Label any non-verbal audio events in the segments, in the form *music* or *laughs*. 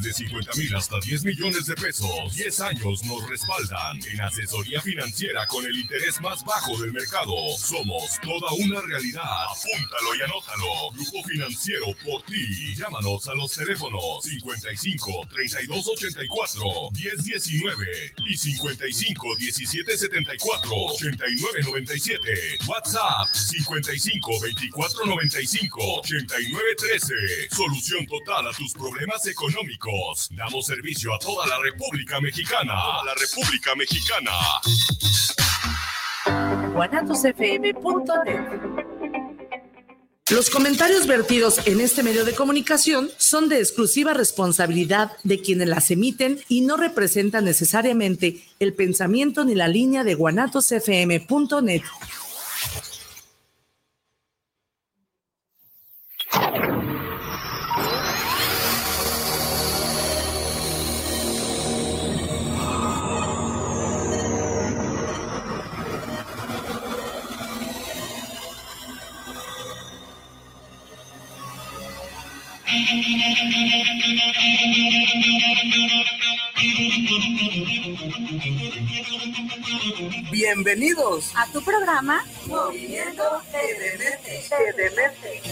desde 50 mil hasta 10 millones de pesos. 10 años nos respaldan en asesoría financiera con el interés más bajo del mercado. Somos toda una realidad. Apúntalo y anótalo. Grupo Financiero por ti. Llámanos a los teléfonos 55 32 84 10 19 y 55 17 74 89 97. WhatsApp 55 24 95 89 13. Solución total a tus problemas económicos. Damos servicio a toda la República Mexicana. A la República Mexicana. Los comentarios vertidos en este medio de comunicación son de exclusiva responsabilidad de quienes las emiten y no representan necesariamente el pensamiento ni la línea de guanatosfm.net. Bienvenidos a tu programa Movimiento Edemente.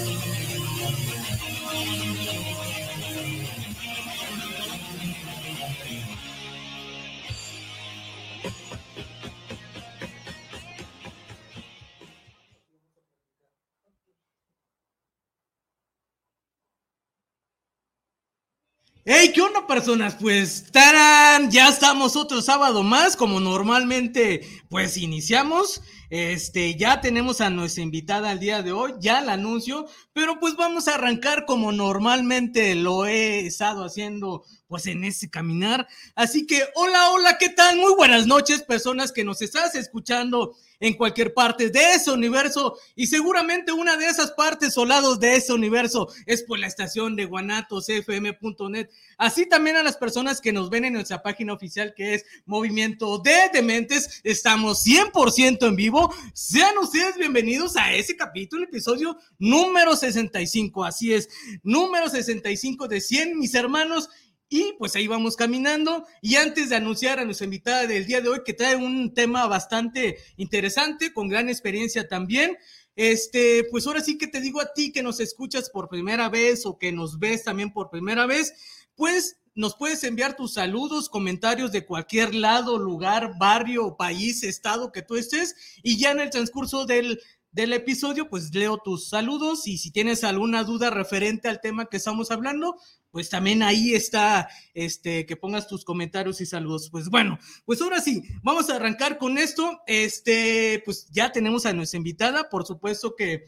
Hey, ¿qué onda, personas? Pues, tarán, ya estamos otro sábado más, como normalmente, pues iniciamos. Este, ya tenemos a nuestra invitada al día de hoy, ya la anuncio, pero pues vamos a arrancar como normalmente lo he estado haciendo, pues en ese caminar. Así que, hola, hola, ¿qué tal? Muy buenas noches, personas que nos estás escuchando en cualquier parte de ese universo y seguramente una de esas partes o lados de ese universo es por la estación de guanatosfm.net. Así también a las personas que nos ven en nuestra página oficial que es Movimiento de Dementes. Estamos 100% en vivo. Sean ustedes bienvenidos a ese capítulo, episodio número 65. Así es, número 65 de 100, mis hermanos. Y pues ahí vamos caminando. Y antes de anunciar a nuestra invitada del día de hoy, que trae un tema bastante interesante, con gran experiencia también, este, pues ahora sí que te digo a ti que nos escuchas por primera vez o que nos ves también por primera vez, pues nos puedes enviar tus saludos, comentarios de cualquier lado, lugar, barrio, país, estado que tú estés. Y ya en el transcurso del, del episodio, pues leo tus saludos y si tienes alguna duda referente al tema que estamos hablando, pues también ahí está, este, que pongas tus comentarios y saludos. Pues bueno, pues ahora sí, vamos a arrancar con esto. Este, pues ya tenemos a nuestra invitada, por supuesto que,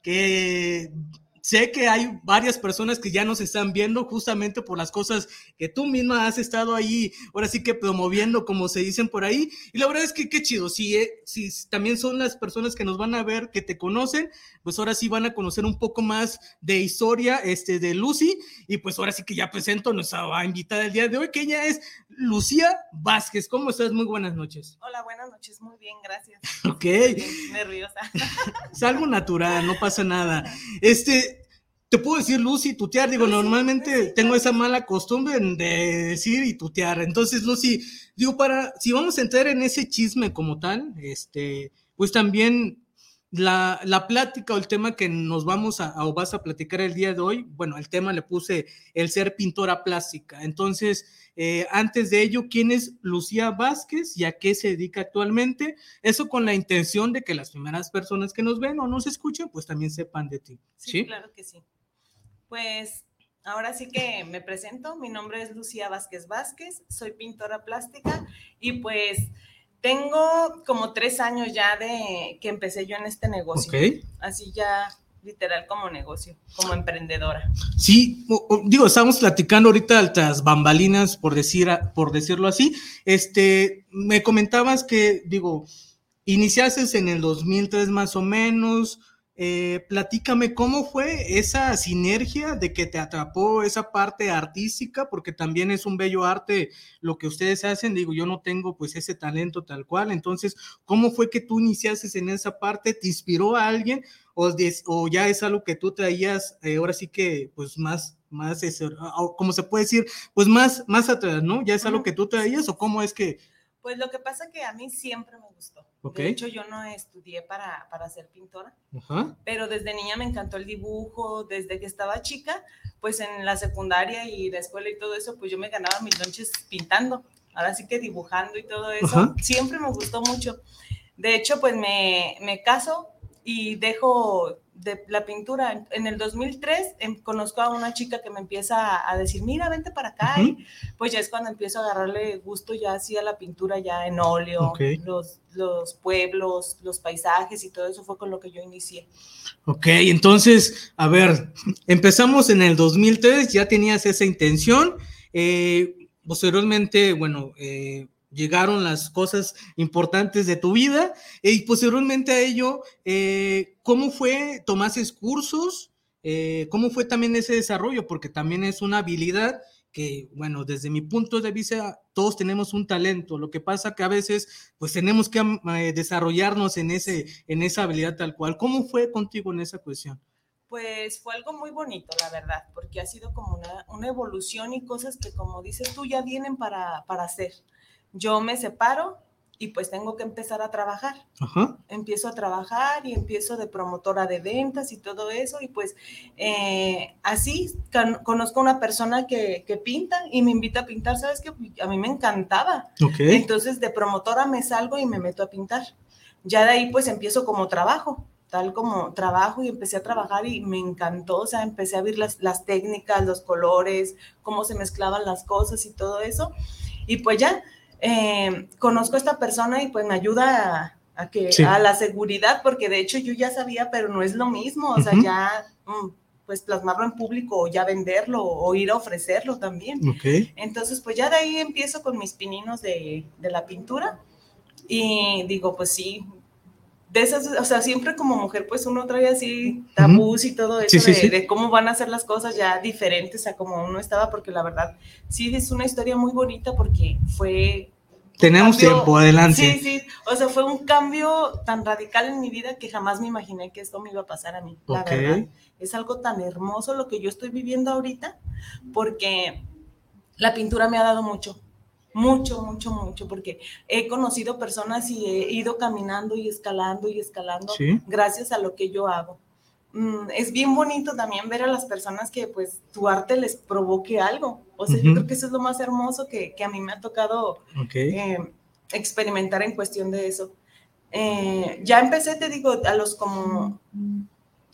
que Sé que hay varias personas que ya nos están viendo justamente por las cosas que tú misma has estado ahí, ahora sí que promoviendo, como se dicen por ahí. Y la verdad es que qué chido, si, eh, si también son las personas que nos van a ver, que te conocen, pues ahora sí van a conocer un poco más de historia este, de Lucy. Y pues ahora sí que ya presento a nuestra invitada del día de hoy, que ella es Lucía Vázquez. ¿Cómo estás? Muy buenas noches. Hola, buenas noches, muy bien, gracias. Ok. nerviosa. *laughs* Es algo natural, no pasa nada. Este, te puedo decir Lucy, tutear, digo, normalmente tengo esa mala costumbre de decir y tutear. Entonces, Lucy, digo, para, si vamos a entrar en ese chisme como tal, este, pues también la, la plática o el tema que nos vamos a, o vas a platicar el día de hoy, bueno, el tema le puse el ser pintora plástica. Entonces, eh, antes de ello, ¿quién es Lucía Vázquez y a qué se dedica actualmente? Eso con la intención de que las primeras personas que nos ven o nos escuchen, pues también sepan de ti. sí. claro que sí. Pues ahora sí que me presento. Mi nombre es Lucía Vázquez Vázquez, soy pintora plástica y pues tengo como tres años ya de que empecé yo en este negocio. Así ya literal como negocio, como emprendedora. Sí, digo, estamos platicando ahorita altas bambalinas, por, decir, por decirlo así. Este, me comentabas que, digo, iniciaste en el 2003 más o menos, eh, platícame cómo fue esa sinergia de que te atrapó esa parte artística, porque también es un bello arte lo que ustedes hacen. Digo, yo no tengo pues ese talento tal cual. Entonces, ¿cómo fue que tú iniciaste en esa parte? ¿Te inspiró a alguien? o, o ya es algo que tú traías, eh, ahora sí que, pues más, más, eso, como se puede decir, pues más, más atrás, ¿no? ¿Ya es algo que tú traías o cómo es que pues lo que pasa que a mí siempre me gustó. De hecho, yo no estudié para, para ser pintora, pero desde niña me encantó el dibujo, desde que estaba chica, pues en la secundaria y la escuela y todo eso, pues yo me ganaba mis noches pintando, ahora sí que dibujando y todo eso, siempre me gustó mucho. De hecho, pues me, me caso y dejo de la pintura. En el 2003 em, conozco a una chica que me empieza a decir, mira, vente para acá. Y pues ya es cuando empiezo a agarrarle gusto ya así a la pintura ya en óleo, los, los pueblos, los paisajes y todo eso fue con lo que yo inicié. Ok, entonces, a ver, empezamos en el 2003, ya tenías esa intención. Eh, posteriormente, bueno, eh, llegaron las cosas importantes de tu vida y posteriormente a ello, eh, ¿cómo fue? ¿Tomaste cursos? Eh, ¿Cómo fue también ese desarrollo? Porque también es una habilidad que, bueno, desde mi punto de vista, todos tenemos un talento. Lo que pasa que a veces, pues tenemos que eh, desarrollarnos en, ese, en esa habilidad tal cual. ¿Cómo fue contigo en esa cuestión? Pues fue algo muy bonito, la verdad, porque ha sido como una, una evolución y cosas que, como dices tú, ya vienen para, para hacer yo me separo y pues tengo que empezar a trabajar. Empiezo a trabajar y empiezo de promotora de ventas y todo eso. Y pues eh, así conozco una persona que, pinta y me invita a pintar. ¿Sabes qué? A mí me encantaba. Entonces de promotora me salgo y me meto a pintar. Ya de ahí pues empiezo como trabajo tal como trabajo y empecé a trabajar y me encantó, o sea, empecé a ver las, las técnicas, los colores, cómo se mezclaban las cosas y todo eso. Y pues ya, eh, conozco a esta persona y pues me ayuda a, que, a la seguridad, porque de hecho yo ya sabía, pero no es lo mismo, o sea, ya mm, pues plasmarlo en público o ya venderlo o ir a ofrecerlo también. Entonces, pues ya de ahí empiezo con mis pininos de, de la pintura y digo, pues sí, de esas, o sea, siempre como mujer, pues uno trae así tabús y todo eso de, cómo van a ser las cosas ya diferentes a como uno estaba, porque la verdad, sí es una historia muy bonita porque fue... Tenemos tiempo, adelante. Sí, sí, o sea, fue un cambio tan radical en mi vida que jamás me imaginé que esto me iba a pasar a mí, la verdad. Es algo tan hermoso lo que yo estoy viviendo ahorita, porque la pintura me ha dado mucho mucho, mucho, mucho, porque he conocido personas y he ido caminando y escalando y escalando gracias a lo que yo hago. Mm, es bien bonito también ver a las personas que pues tu arte les provoque algo. O sea, yo creo que eso es lo más hermoso que, a mí me ha tocado eh, experimentar en cuestión de eso. Eh, ya empecé, te digo, a los como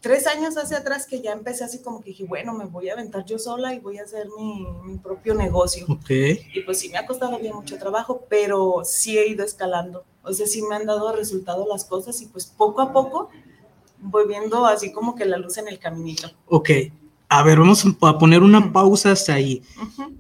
tres años hacia atrás que ya empecé así como que dije, bueno, me voy a aventar yo sola y voy a hacer mi, propio negocio. Y pues sí me ha costado bien mucho trabajo, pero sí he ido escalando. O sea, sí me han dado resultado las cosas y pues poco a poco voy viendo así como que la luz en el caminito. Ok. A ver, vamos a poner una pausa hasta ahí.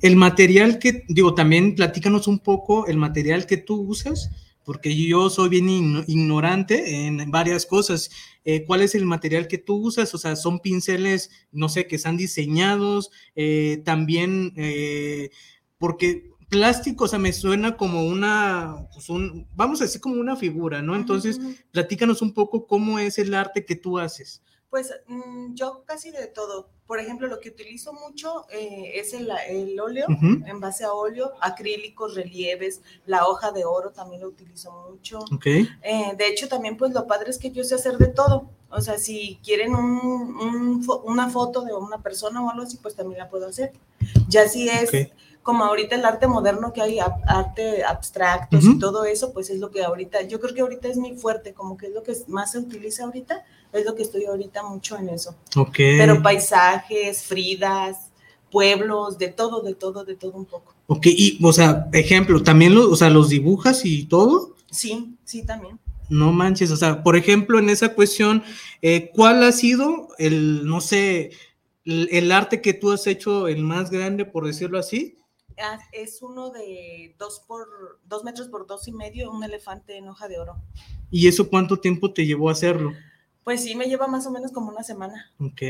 El material que, digo, también platícanos un poco el material que tú usas porque yo soy bien ignorante en varias cosas. Eh, ¿Cuál es el material que tú usas? O sea, son pinceles, no sé, que están diseñados, eh, también, eh, porque plástico, o sea, me suena como una, pues un, vamos a decir como una figura, ¿no? Entonces, platícanos un poco cómo es el arte que tú haces. Pues mm, yo casi de todo. Por ejemplo, lo que utilizo mucho eh, es el, óleo, en base a óleo, acrílicos, relieves, la hoja de oro también lo utilizo mucho. Eh, de hecho, también pues lo padre es que yo sé hacer de todo. O sea, si quieren una foto de una persona o algo así, pues también la puedo hacer. Ya si es como ahorita el arte moderno que hay, arte abstractos y todo eso, pues es lo que ahorita, yo creo que ahorita es muy fuerte, como que es lo que más se utiliza ahorita, es lo que estoy ahorita mucho en eso. Ok. Pero paisajes, fridas, pueblos, de todo, de todo, de todo un poco. Ok, y, o sea, ejemplo, ¿también lo, o sea, los dibujas y todo? Sí, sí, también. No manches, o sea, por ejemplo, en esa cuestión, eh, ¿cuál ha sido el, no sé, el, arte que tú has hecho el más grande, por decirlo así? Ah, es uno de dos por dos metros por dos y medio, un elefante en hoja de oro. ¿Y eso cuánto tiempo te llevó a hacerlo? Pues sí, me lleva más o menos como una semana. Ok.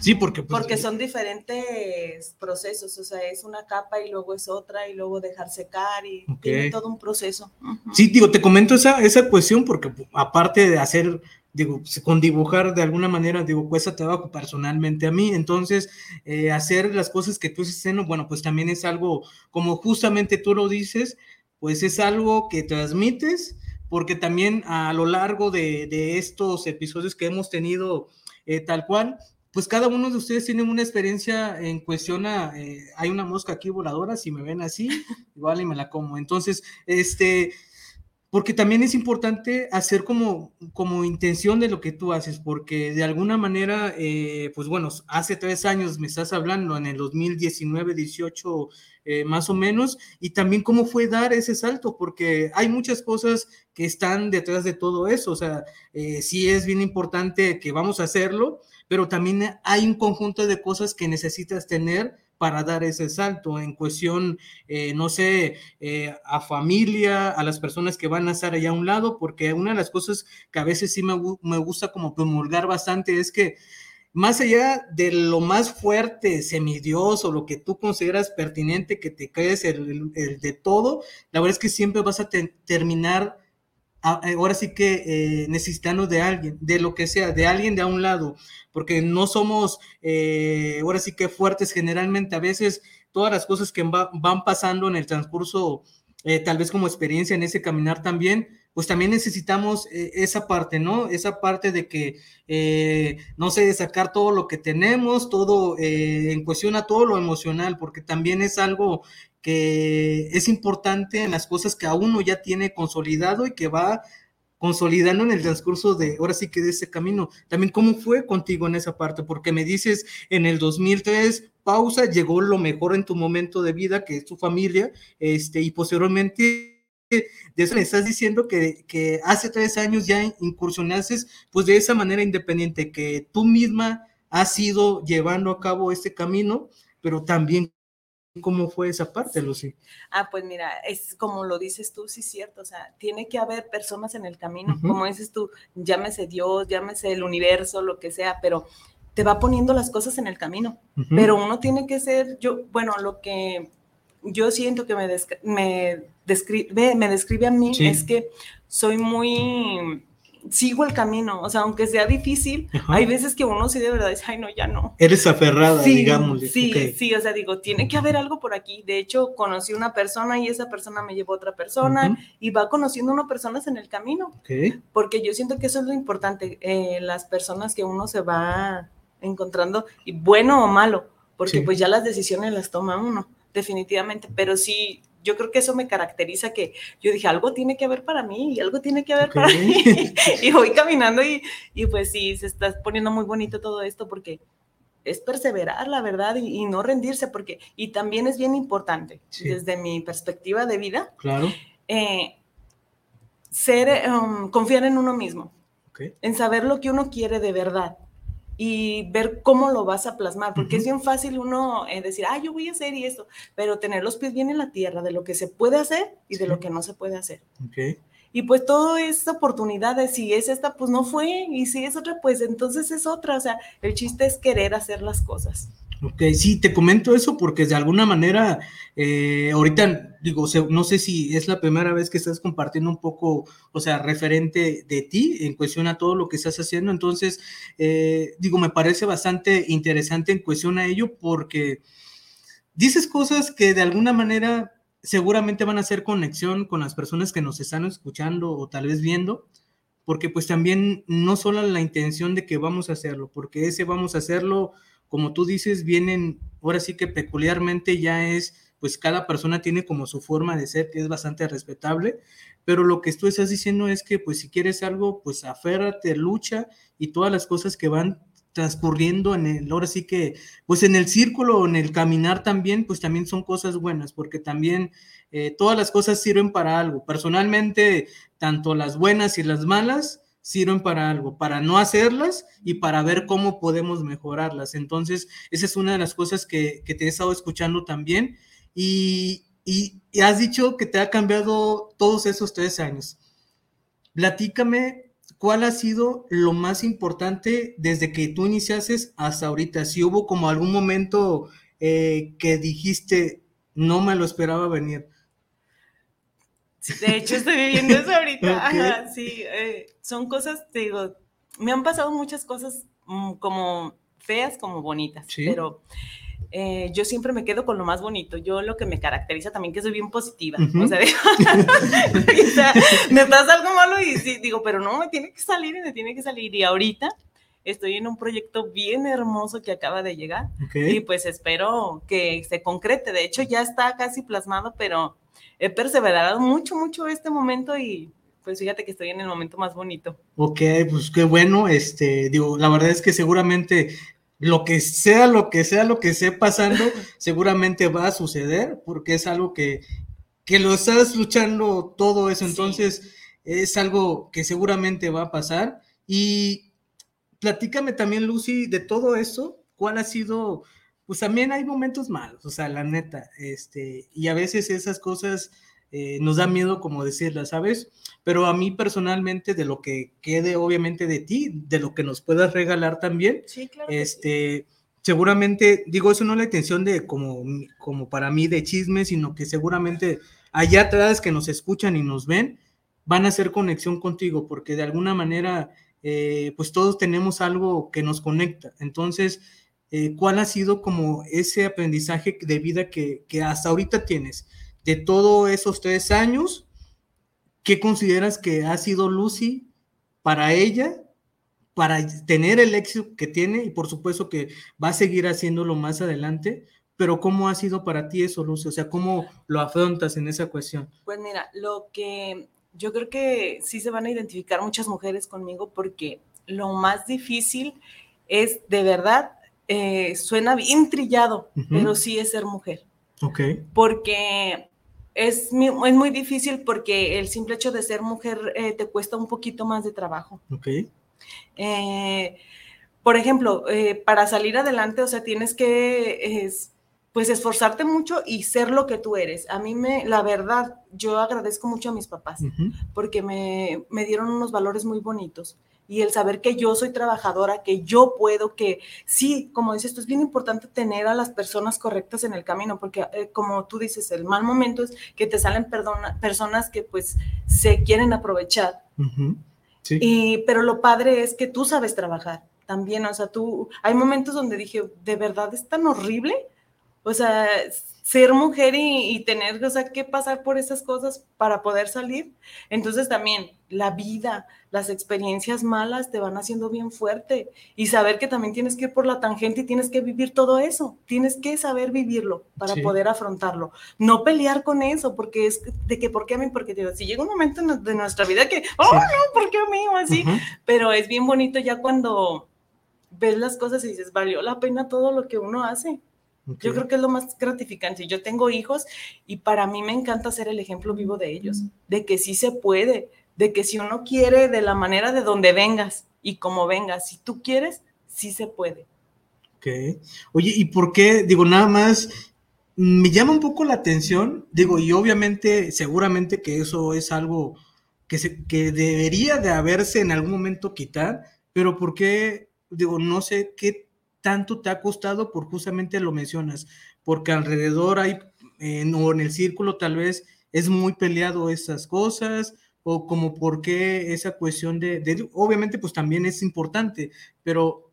Sí, porque... Pues, porque son diferentes procesos, o sea, es una capa y luego es otra y luego dejar secar y tiene todo un proceso. Sí, digo, te comento esa, esa cuestión porque aparte de hacer digo, con dibujar de alguna manera, digo, cuesta trabajo personalmente a mí, entonces eh, hacer las cosas que tú haces, bueno, pues también es algo, como justamente tú lo dices, pues es algo que transmites, porque también a lo largo de, estos episodios que hemos tenido eh, tal cual, pues cada uno de ustedes tiene una experiencia en cuestión eh, hay una mosca aquí voladora, si me ven así, *laughs* igual y me la como. Entonces, este, porque también es importante hacer como, como intención de lo que tú haces, porque de alguna manera, eh, pues bueno, hace tres años me estás hablando, en el 2019, 18 eh, más o menos, y también cómo fue dar ese salto, porque hay muchas cosas que están detrás de todo eso, o sea, eh, sí es bien importante que vamos a hacerlo, pero también hay un conjunto de cosas que necesitas tener para dar ese salto en cuestión, eh, no sé, eh, a familia, a las personas que van a estar allá a un lado, porque una de las cosas que a veces sí me, gusta como promulgar bastante es que más allá de lo más fuerte, semidios o lo que tú consideras pertinente, que te crees el, de todo, la verdad es que siempre vas a terminar ahora sí que eh, necesitando de alguien, de lo que sea, de alguien de a un lado, porque no somos eh, ahora sí que fuertes generalmente, a veces todas las cosas que van pasando en el transcurso, eh, tal vez como experiencia en ese caminar también, pues también necesitamos esa parte, ¿no? Esa parte de que, no sé, sacar todo lo que tenemos, todo en cuestión a todo lo emocional, porque también es algo que es importante en las cosas que a uno ya tiene consolidado y que va consolidando en el transcurso de, ahora sí que de ese camino. También, ¿cómo fue contigo en esa parte? Porque me dices, en el 2003, pausa, llegó lo mejor en tu momento de vida, que es tu familia, este, y posteriormente de eso me estás diciendo que, que, hace tres años ya incursionaste pues de esa manera independiente, que tú misma has ido llevando a cabo este camino, pero también ¿Cómo fue esa parte, Lucy? Ah, pues mira, es como lo dices tú, sí es cierto, o sea, tiene que haber personas en el camino, como dices tú, llámese Dios, llámese el universo, lo que sea, pero te va poniendo las cosas en el camino, pero uno tiene que ser, yo, bueno, lo que yo siento que me, me, describe, me describe a mí es que soy muy sigo el camino, o sea, aunque sea difícil, hay veces que uno sí de verdad dice, ay, no, ya no. Eres aferrada, digamos. Sí, sí, o sea, digo, tiene que haber algo por aquí. De hecho, conocí una persona y esa persona me llevó a otra persona y va conociendo uno personas en el camino. Porque yo siento que eso es lo importante, eh, las personas que uno se va encontrando, y bueno o malo, porque pues ya las decisiones las toma uno, definitivamente, pero sí, yo creo que eso me caracteriza que yo dije, algo tiene que haber para mí y algo tiene que haber para mí. *laughs* y voy caminando y, y, pues sí, se está poniendo muy bonito todo esto porque es perseverar, la verdad, y, no rendirse, porque, y también es bien importante, desde mi perspectiva de vida, claro. Eh, ser, um, confiar en uno mismo, en saber lo que uno quiere de verdad y ver cómo lo vas a plasmar, porque es bien fácil uno eh, decir, ah, yo voy a hacer y esto, pero tener los pies bien en la tierra de lo que se puede hacer y de lo que no se puede hacer. Y pues todo es oportunidad si es esta, pues no fue, y si es otra, pues entonces es otra, o sea, el chiste es querer hacer las cosas. Ok, sí, te comento eso porque de alguna manera, eh, ahorita digo, no sé si es la primera vez que estás compartiendo un poco, o sea, referente de ti en cuestión a todo lo que estás haciendo, entonces, eh, digo, me parece bastante interesante en cuestión a ello porque dices cosas que de alguna manera seguramente van a hacer conexión con las personas que nos están escuchando o tal vez viendo, porque pues también no solo la intención de que vamos a hacerlo, porque ese vamos a hacerlo como tú dices, vienen, ahora sí que peculiarmente ya es, pues cada persona tiene como su forma de ser, que es bastante respetable, pero lo que tú estás diciendo es que, pues si quieres algo, pues aférrate, lucha y todas las cosas que van transcurriendo en el, ahora sí que, pues en el círculo, en el caminar también, pues también son cosas buenas, porque también eh, todas las cosas sirven para algo. Personalmente, tanto las buenas y las malas, sirven para algo, para no hacerlas y para ver cómo podemos mejorarlas. Entonces, esa es una de las cosas que, te he estado escuchando también y, y, has dicho que te ha cambiado todos esos tres años. Platícame cuál ha sido lo más importante desde que tú iniciaste hasta ahorita. Si hubo como algún momento eh, que dijiste, no me lo esperaba venir. De hecho, estoy viviendo eso ahorita. *laughs* sí, eh, son cosas, te digo, me han pasado muchas cosas mm, como feas como bonitas, pero eh, yo siempre me quedo con lo más bonito. Yo lo que me caracteriza también que soy bien positiva. o, *laughs* sea, me pasa algo malo y digo, pero no, me tiene que salir y me tiene que salir. Y ahorita estoy en un proyecto bien hermoso que acaba de llegar y pues espero que se concrete. De hecho, ya está casi plasmado, pero he perseverado mucho, mucho este momento y pues fíjate que estoy en el momento más bonito. Ok, pues qué bueno, este, digo, la verdad es que seguramente lo que sea, lo que sea, lo que esté pasando, *laughs* seguramente va a suceder, porque es algo que, que lo estás luchando todo eso, entonces es algo que seguramente va a pasar. Y platícame también, Lucy, de todo eso, ¿cuál ha sido? Pues también hay momentos malos, o sea, la neta, este, y a veces esas cosas eh, nos da miedo como decirlas, ¿sabes? Pero a mí personalmente, de lo que quede obviamente de ti, de lo que nos puedas regalar también, este, seguramente, digo, eso no es la intención de como, como para mí de chisme, sino que seguramente allá atrás que nos escuchan y nos ven, van a hacer conexión contigo, porque de alguna manera, eh, pues todos tenemos algo que nos conecta. Entonces, eh, ¿cuál ha sido como ese aprendizaje de vida que, que hasta ahorita tienes? de todos esos tres años, ¿qué consideras que ha sido Lucy para ella, para tener el éxito que tiene y por supuesto que va a seguir haciéndolo más adelante? Pero ¿cómo ha sido para ti eso, Lucy? O sea, ¿cómo lo afrontas en esa cuestión? Pues mira, lo que yo creo que sí se van a identificar muchas mujeres conmigo porque lo más difícil es de verdad, eh, suena bien trillado, pero sí es ser mujer. Ok. Porque es, es muy difícil porque el simple hecho de ser mujer eh, te cuesta un poquito más de trabajo. Ok. Eh, por ejemplo, para salir adelante, o sea, tienes que, pues, esforzarte mucho y ser lo que tú eres. A mí me, la verdad, yo agradezco mucho a mis papás porque me, me dieron unos valores muy bonitos y el saber que yo soy trabajadora, que yo puedo, que sí, como dices tú, es bien importante tener a las personas correctas en el camino, porque eh, como tú dices, el mal momento es que te salen personas que pues se quieren aprovechar. y, pero lo padre es que tú sabes trabajar también, o sea, tú, hay momentos donde dije, ¿de verdad es tan horrible? O sea, ser mujer y, tener, o sea, que pasar por esas cosas para poder salir. Entonces también la vida, las experiencias malas te van haciendo bien fuerte y saber que también tienes que ir por la tangente y tienes que vivir todo eso. Tienes que saber vivirlo para poder afrontarlo. No pelear con eso porque es de que, ¿por qué a mí? Porque si llega un momento de nuestra vida que, oh, no, ¿por qué a mí? O así. Pero es bien bonito ya cuando ves las cosas y dices, valió la pena todo lo que uno hace. Yo creo que es lo más gratificante. Yo tengo hijos y para mí me encanta ser el ejemplo vivo de ellos, de que sí se puede, de que si uno quiere de la manera de donde vengas y como vengas, si tú quieres, sí se puede. Ok. Oye, ¿y por qué? Digo, nada más, me llama un poco la atención, digo, y obviamente, seguramente que eso es algo que, se, que debería de haberse en algún momento quitar, pero ¿por qué? Digo, no sé qué tanto te ha costado por justamente lo mencionas, porque alrededor hay, o en el círculo tal vez es muy peleado esas cosas, o como por qué esa cuestión de, obviamente pues también es importante, pero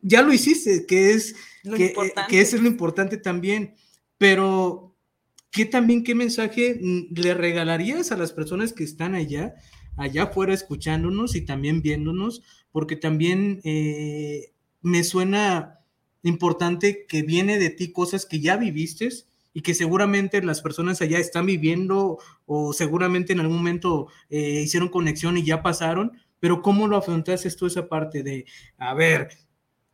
ya lo hiciste, que es, que, eh, que eso es lo importante también, pero ¿qué también, qué mensaje le regalarías a las personas que están allá, allá afuera escuchándonos y también viéndonos? Porque también eh, me suena importante que viene de ti cosas que ya viviste y que seguramente las personas allá están viviendo o seguramente en algún momento eh, hicieron conexión y ya pasaron, pero ¿cómo lo afrontaste tú esa parte de, a ver,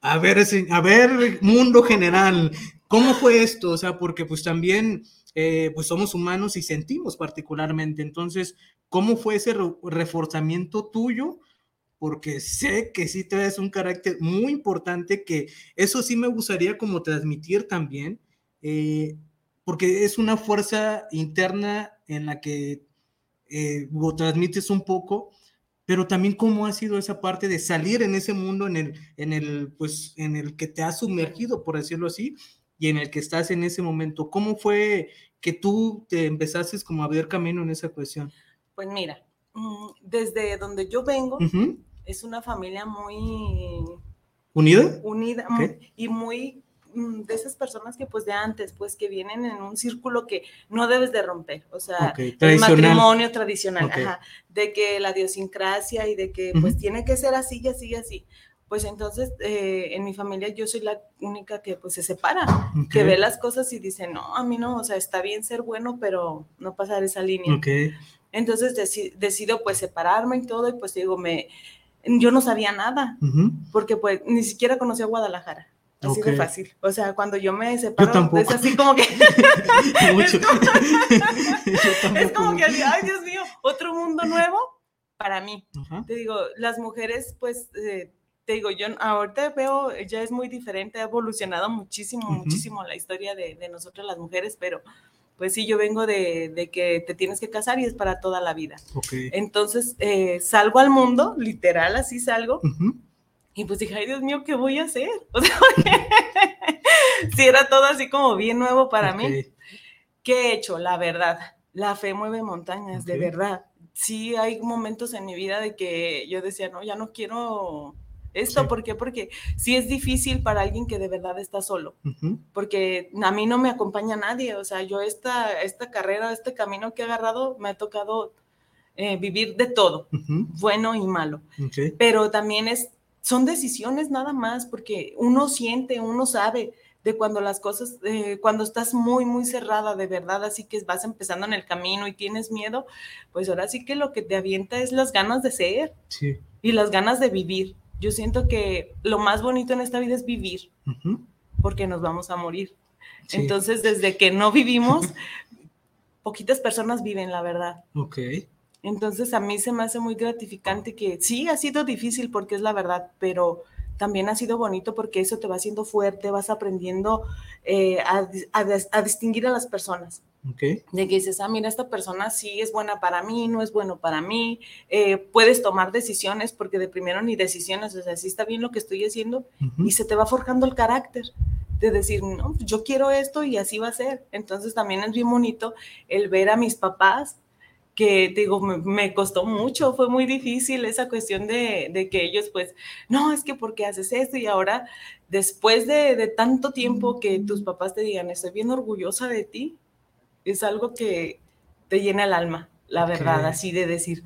a ver, a ver, mundo general, ¿cómo fue esto? O sea, porque pues también, eh, pues somos humanos y sentimos particularmente, entonces, ¿cómo fue ese reforzamiento tuyo porque sé que sí traes un carácter muy importante que eso sí me gustaría como transmitir también, eh, porque es una fuerza interna en la que eh, lo transmites un poco, pero también cómo ha sido esa parte de salir en ese mundo en el, en el, pues, en el que te has sumergido, por decirlo así, y en el que estás en ese momento. ¿Cómo fue que tú te empezaste como a ver camino en esa cuestión? Pues mira, mm, desde donde yo vengo, es una familia muy... ¿Unida? Unida y muy mm, de esas personas que pues de antes, pues que vienen en un círculo que no debes de romper, o sea, el matrimonio tradicional, ajá, de que la idiosincrasia y de que pues tiene que ser así y así y así. Pues entonces eh, en mi familia yo soy la única que pues se separa, que ve las cosas y dice, no, a mí no, o sea, está bien ser bueno, pero no pasar esa línea. Entonces decido pues separarme y todo y pues digo, me, yo no sabía nada, porque pues ni siquiera conocía Guadalajara. Así de fácil. O sea, cuando yo me separo, es así como que. *laughs* *laughs* *laughs* es como que, ay, Dios mío, otro mundo nuevo para mí. Te digo, las mujeres, pues, eh, te digo, yo ahorita veo, ya es muy diferente, ha evolucionado muchísimo, muchísimo la historia de, de nosotras las mujeres, pero pues sí, yo vengo de, que te tienes que casar y es para toda la vida. Entonces eh, salgo al mundo, literal, así salgo. Y pues dije, ay Dios mío, ¿qué voy a hacer? *laughs* O sea, *laughs* si era todo así como bien nuevo para mí. ¿Qué he hecho? La verdad, la fe mueve montañas, de verdad. Sí hay momentos en mi vida de que yo decía, no, ya no quiero esto, ¿por qué? Porque sí es difícil para alguien que de verdad está solo, porque a mí no me acompaña nadie, o sea, yo esta, esta carrera, este camino que he agarrado, me ha tocado eh, vivir de todo, bueno y malo, pero también es, son decisiones nada más, porque uno siente, uno sabe de cuando las cosas, eh, cuando estás muy, muy cerrada de verdad, así que vas empezando en el camino y tienes miedo, pues ahora sí que lo que te avienta es las ganas de ser y las ganas de vivir yo siento que lo más bonito en esta vida es vivir, porque nos vamos a morir. Entonces, desde que no vivimos, *laughs* poquitas personas viven, la verdad. Ok. Entonces, a mí se me hace muy gratificante que sí, ha sido difícil porque es la verdad, pero también ha sido bonito porque eso te va haciendo fuerte, vas aprendiendo eh, a distinguir a las personas. De que dices, ah, mira, esta persona sí es buena para mí, no es bueno para mí. Eh, puedes tomar decisiones porque de primero ni decisiones, o sea, sí está bien lo que estoy haciendo y se te va forjando el carácter de decir, no, yo quiero esto y así va a ser. Entonces también es bien bonito el ver a mis papás que digo, me, costó mucho, fue muy difícil esa cuestión de, de, que ellos pues, no, es que porque haces esto y ahora después de, de tanto tiempo que tus papás te digan, estoy bien orgullosa de ti, es algo que te llena el alma, la verdad, así de decir,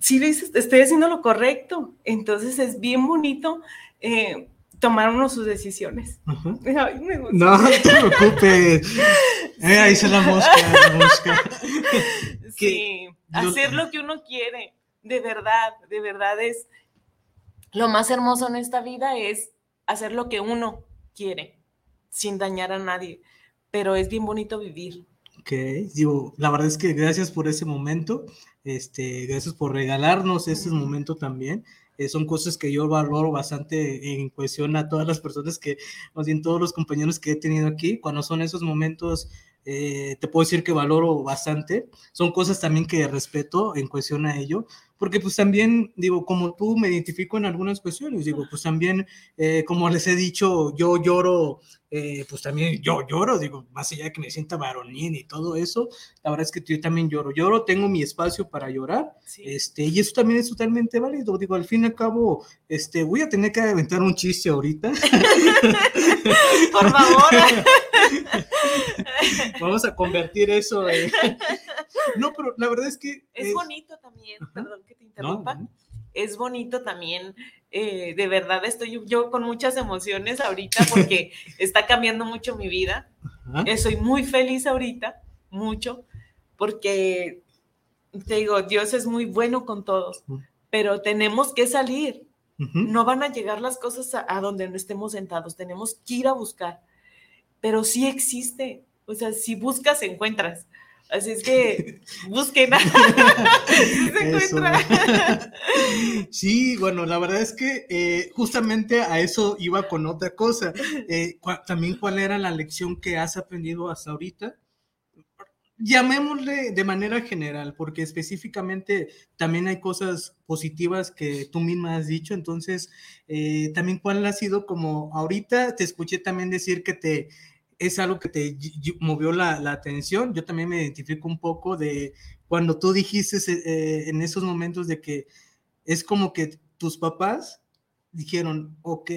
sí, estoy haciendo lo correcto. Entonces es bien bonito eh, tomar uno sus decisiones. *laughs* Ay, me gusta. No, no te preocupes. *laughs* Eh, ahí se la mosca, la mosca. *laughs* sí, hacer lo que uno quiere, de verdad, de verdad es lo más hermoso en esta vida es hacer lo que uno quiere, sin dañar a nadie. Pero es bien bonito vivir, Ok, digo, la verdad es que gracias por ese momento, este, gracias por regalarnos ese momento también. Eh, son cosas que yo valoro bastante en cuestión a todas las personas que, más bien todos los compañeros que he tenido aquí, cuando son esos momentos, eh, te puedo decir que valoro bastante. Son cosas también que respeto en cuestión a ello, porque pues también, digo, como tú me identifico en algunas cuestiones, digo, pues también, eh, como les he dicho, yo lloro eh, pues también yo lloro, digo, más allá de que me sienta varonil y todo eso, la verdad es que yo también lloro, lloro, tengo mi espacio para llorar, este, y eso también es totalmente válido, digo, al fin y al cabo, este, voy a tener que aventar un chiste ahorita. *laughs* Por favor. *laughs* Vamos a convertir eso *laughs* No, pero la verdad es que... Es, bonito también, perdón que te interrumpa. Es bonito también eh, de verdad estoy yo con muchas emociones ahorita porque *laughs* está cambiando mucho mi vida. Estoy muy feliz ahorita, mucho, porque te digo, Dios es muy bueno con todos, pero tenemos que salir. No van a llegar las cosas a, donde no estemos sentados, tenemos que ir a buscar. Pero sí existe, o sea, si buscas, encuentras. Así es que *laughs* busquen. *laughs* *laughs* sí, bueno, la verdad es que eh, justamente a eso iba con otra cosa. Eh, también cuál era la lección que has aprendido hasta ahorita. Llamémosle de manera general, porque específicamente también hay cosas positivas que tú misma has dicho. Entonces, eh, también cuál ha sido como ahorita te escuché también decir que te es algo que te movió la, atención. Yo también me identifico un poco de cuando tú dijiste eh, en esos momentos de que es como que tus papás dijeron, ok,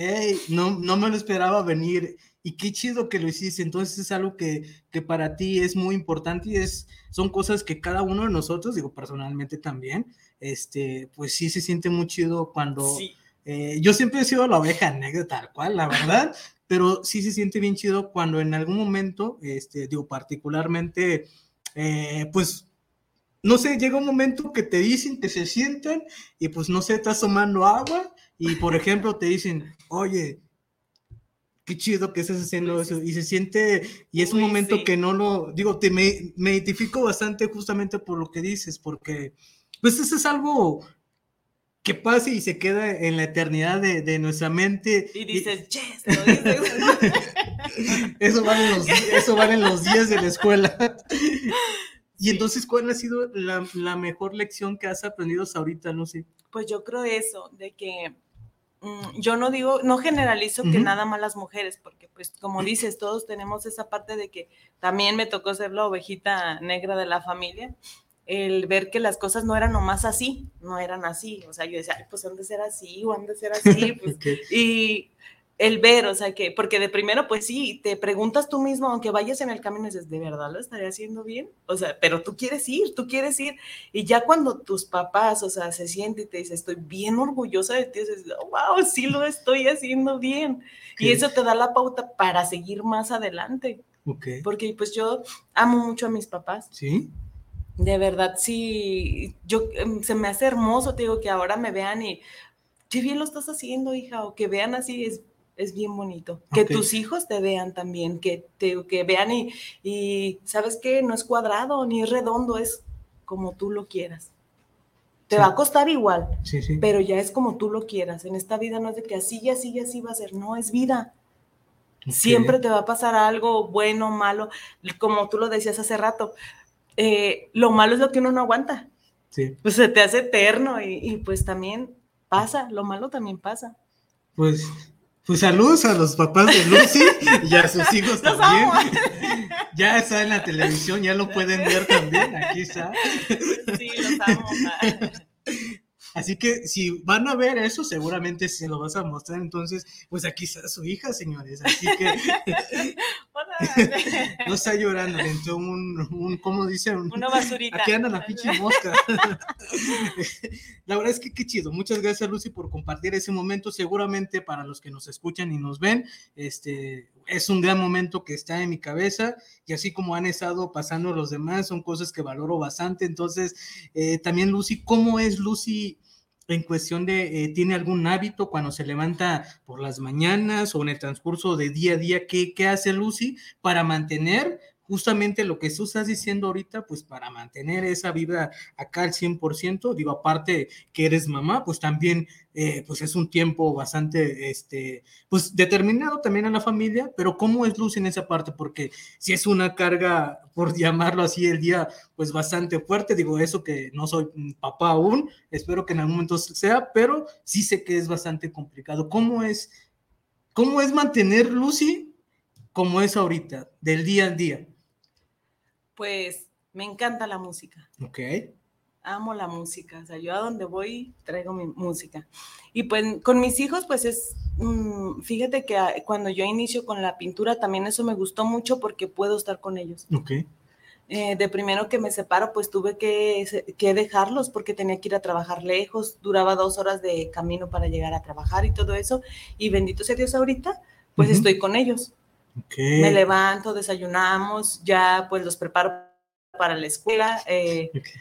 no, no me lo esperaba venir y qué chido que lo hiciste. Entonces es algo que, que para ti es muy importante y es, son cosas que cada uno de nosotros, digo personalmente también, este, pues sí se siente muy chido cuando... Eh, yo siempre he sido la oveja negra tal cual, la verdad, pero sí se siente bien chido cuando en algún momento, este, digo, particularmente, eh, pues no sé, llega un momento que te dicen que se sienten y pues no sé, estás tomando agua y por ejemplo te dicen, oye, qué chido que estás haciendo pues eso y se siente y es un momento que no lo, digo, te me, me, identifico bastante justamente por lo que dices, porque pues eso es algo que pasa y se queda en la eternidad de, de nuestra mente. Y dices, yes, lo dices. *laughs* eso, vale los, eso valen los días de la escuela. Y entonces, ¿cuál ha sido la, la, mejor lección que has aprendido hasta ahorita, Lucy? Pues yo creo eso, de que mm, yo no digo, no generalizo que nada más las mujeres, porque pues como dices, todos tenemos esa parte de que también me tocó ser la ovejita negra de la familia, el ver que las cosas no eran nomás así, no eran así, o sea, yo decía, Ay, pues han de ser así o han de ser así, pues, *laughs* y el ver, o sea, que, porque de primero, pues sí, te preguntas tú mismo, aunque vayas en el camino, dices, ¿de verdad lo estaré haciendo bien? O sea, pero tú quieres ir, tú quieres ir. Y ya cuando tus papás, o sea, se sienten y te dicen, estoy bien orgullosa de ti, dices, wow, sí lo estoy haciendo bien. Y eso te da la pauta para seguir más adelante. Okay. Porque pues yo amo mucho a mis papás. Sí. De verdad, sí, yo, em, se me hace hermoso, te digo, que ahora me vean y, qué bien lo estás haciendo, hija, o que vean así, es es bien bonito. Que tus hijos te vean también, que, te, que vean y, y, ¿sabes qué? No es cuadrado ni es redondo, es como tú lo quieras. Te va a costar igual, sí, sí. pero ya es como tú lo quieras. En esta vida no es de que así y así y así va a ser, no, es vida. Okay. Siempre te va a pasar algo bueno, malo, como tú lo decías hace rato. Eh, lo malo es lo que uno no aguanta. Sí. Pues se te hace eterno y, y pues también pasa, lo malo también pasa. Pues pues saludos a los papás de Lucy y a sus *laughs* hijos también. Amo. *laughs* Ya está en la televisión, ya lo pueden ver también, aquí está. Sí, los amo. *laughs* Así que si van a ver eso, seguramente se lo vas a mostrar. Entonces, pues aquí está su hija, señores. Así que *laughs* *laughs* no está llorando, entró un, un ¿cómo dice? Un, Una basurita. Aquí anda la pinche mosca. *laughs* la verdad es que qué chido. Muchas gracias, Lucy, por compartir ese momento. Seguramente para los que nos escuchan y nos ven, este es un gran momento que está en mi cabeza y así como han estado pasando los demás, son cosas que valoro bastante. Entonces, eh, también Lucy, ¿cómo es Lucy en cuestión de, eh, ¿tiene algún hábito cuando se levanta por las mañanas o en el transcurso de día a día? ¿Qué, qué hace Lucy para mantener justamente lo que tú estás diciendo ahorita, pues para mantener esa vida acá al 100%, digo, aparte que eres mamá, pues también, eh, pues es un tiempo bastante, este, pues determinado también a la familia, pero ¿cómo es Luz en esa parte? Porque si es una carga, por llamarlo así, el día, pues bastante fuerte, digo, eso que no soy papá aún, espero que en algún momento sea, pero sí sé que es bastante complicado. ¿Cómo es, cómo es mantener Lucy como es ahorita, del día al día? Pues me encanta la música. Ok. Amo la música, o sea, yo a donde voy traigo mi música. Y pues con mis hijos, pues es, mmm, fíjate que cuando yo inicio con la pintura, también eso me gustó mucho porque puedo estar con ellos. Ok. Eh, de primero que me separo, pues tuve que, que, dejarlos porque tenía que ir a trabajar lejos, duraba dos horas de camino para llegar a trabajar y todo eso. Y bendito sea Dios ahorita, pues uh -huh. estoy con ellos. Okay. Me levanto, desayunamos, ya pues los preparo para la escuela, eh, okay.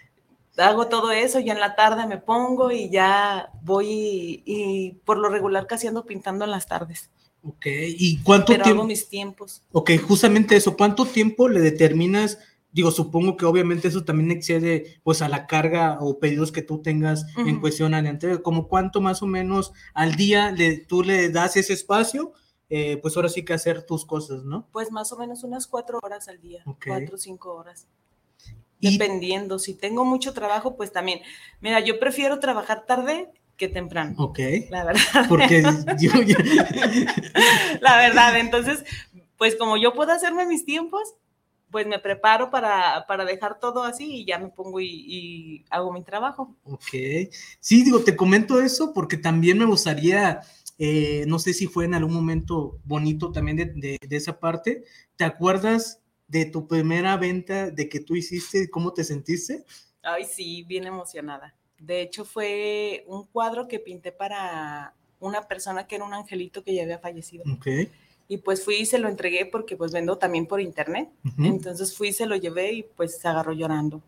hago todo eso, ya en la tarde me pongo y ya voy y, y, por lo regular casi ando pintando en las tardes. Ok, ¿y cuánto Pero tiempo? hago mis tiempos. Ok, justamente eso, ¿cuánto tiempo le determinas? Digo, supongo que obviamente eso también excede pues a la carga o pedidos que tú tengas uh -huh. en cuestión a la entrega, como cuánto más o menos al día le, tú le das ese espacio eh, pues ahora sí que hacer tus cosas, ¿no? Pues más o menos unas cuatro horas al día, okay. cuatro o cinco horas. Y... Dependiendo, si tengo mucho trabajo, pues también. Mira, yo prefiero trabajar tarde que temprano. Ok. La verdad. Porque yo *laughs* ya... La verdad, entonces, pues como yo puedo hacerme mis tiempos, pues me preparo para, para dejar todo así y ya me pongo y, y, hago mi trabajo. Ok. Sí, digo, te comento eso porque también me gustaría, eh, no sé si fue en algún momento bonito también de, de, de, esa parte. ¿Te acuerdas de tu primera venta, de que tú hiciste, cómo te sentiste? Ay, sí, bien emocionada. De hecho, fue un cuadro que pinté para una persona que era un angelito que ya había fallecido. Y pues fui y se lo entregué porque pues vendo también por internet. Uh -huh. Entonces fui y se lo llevé y pues se agarró llorando.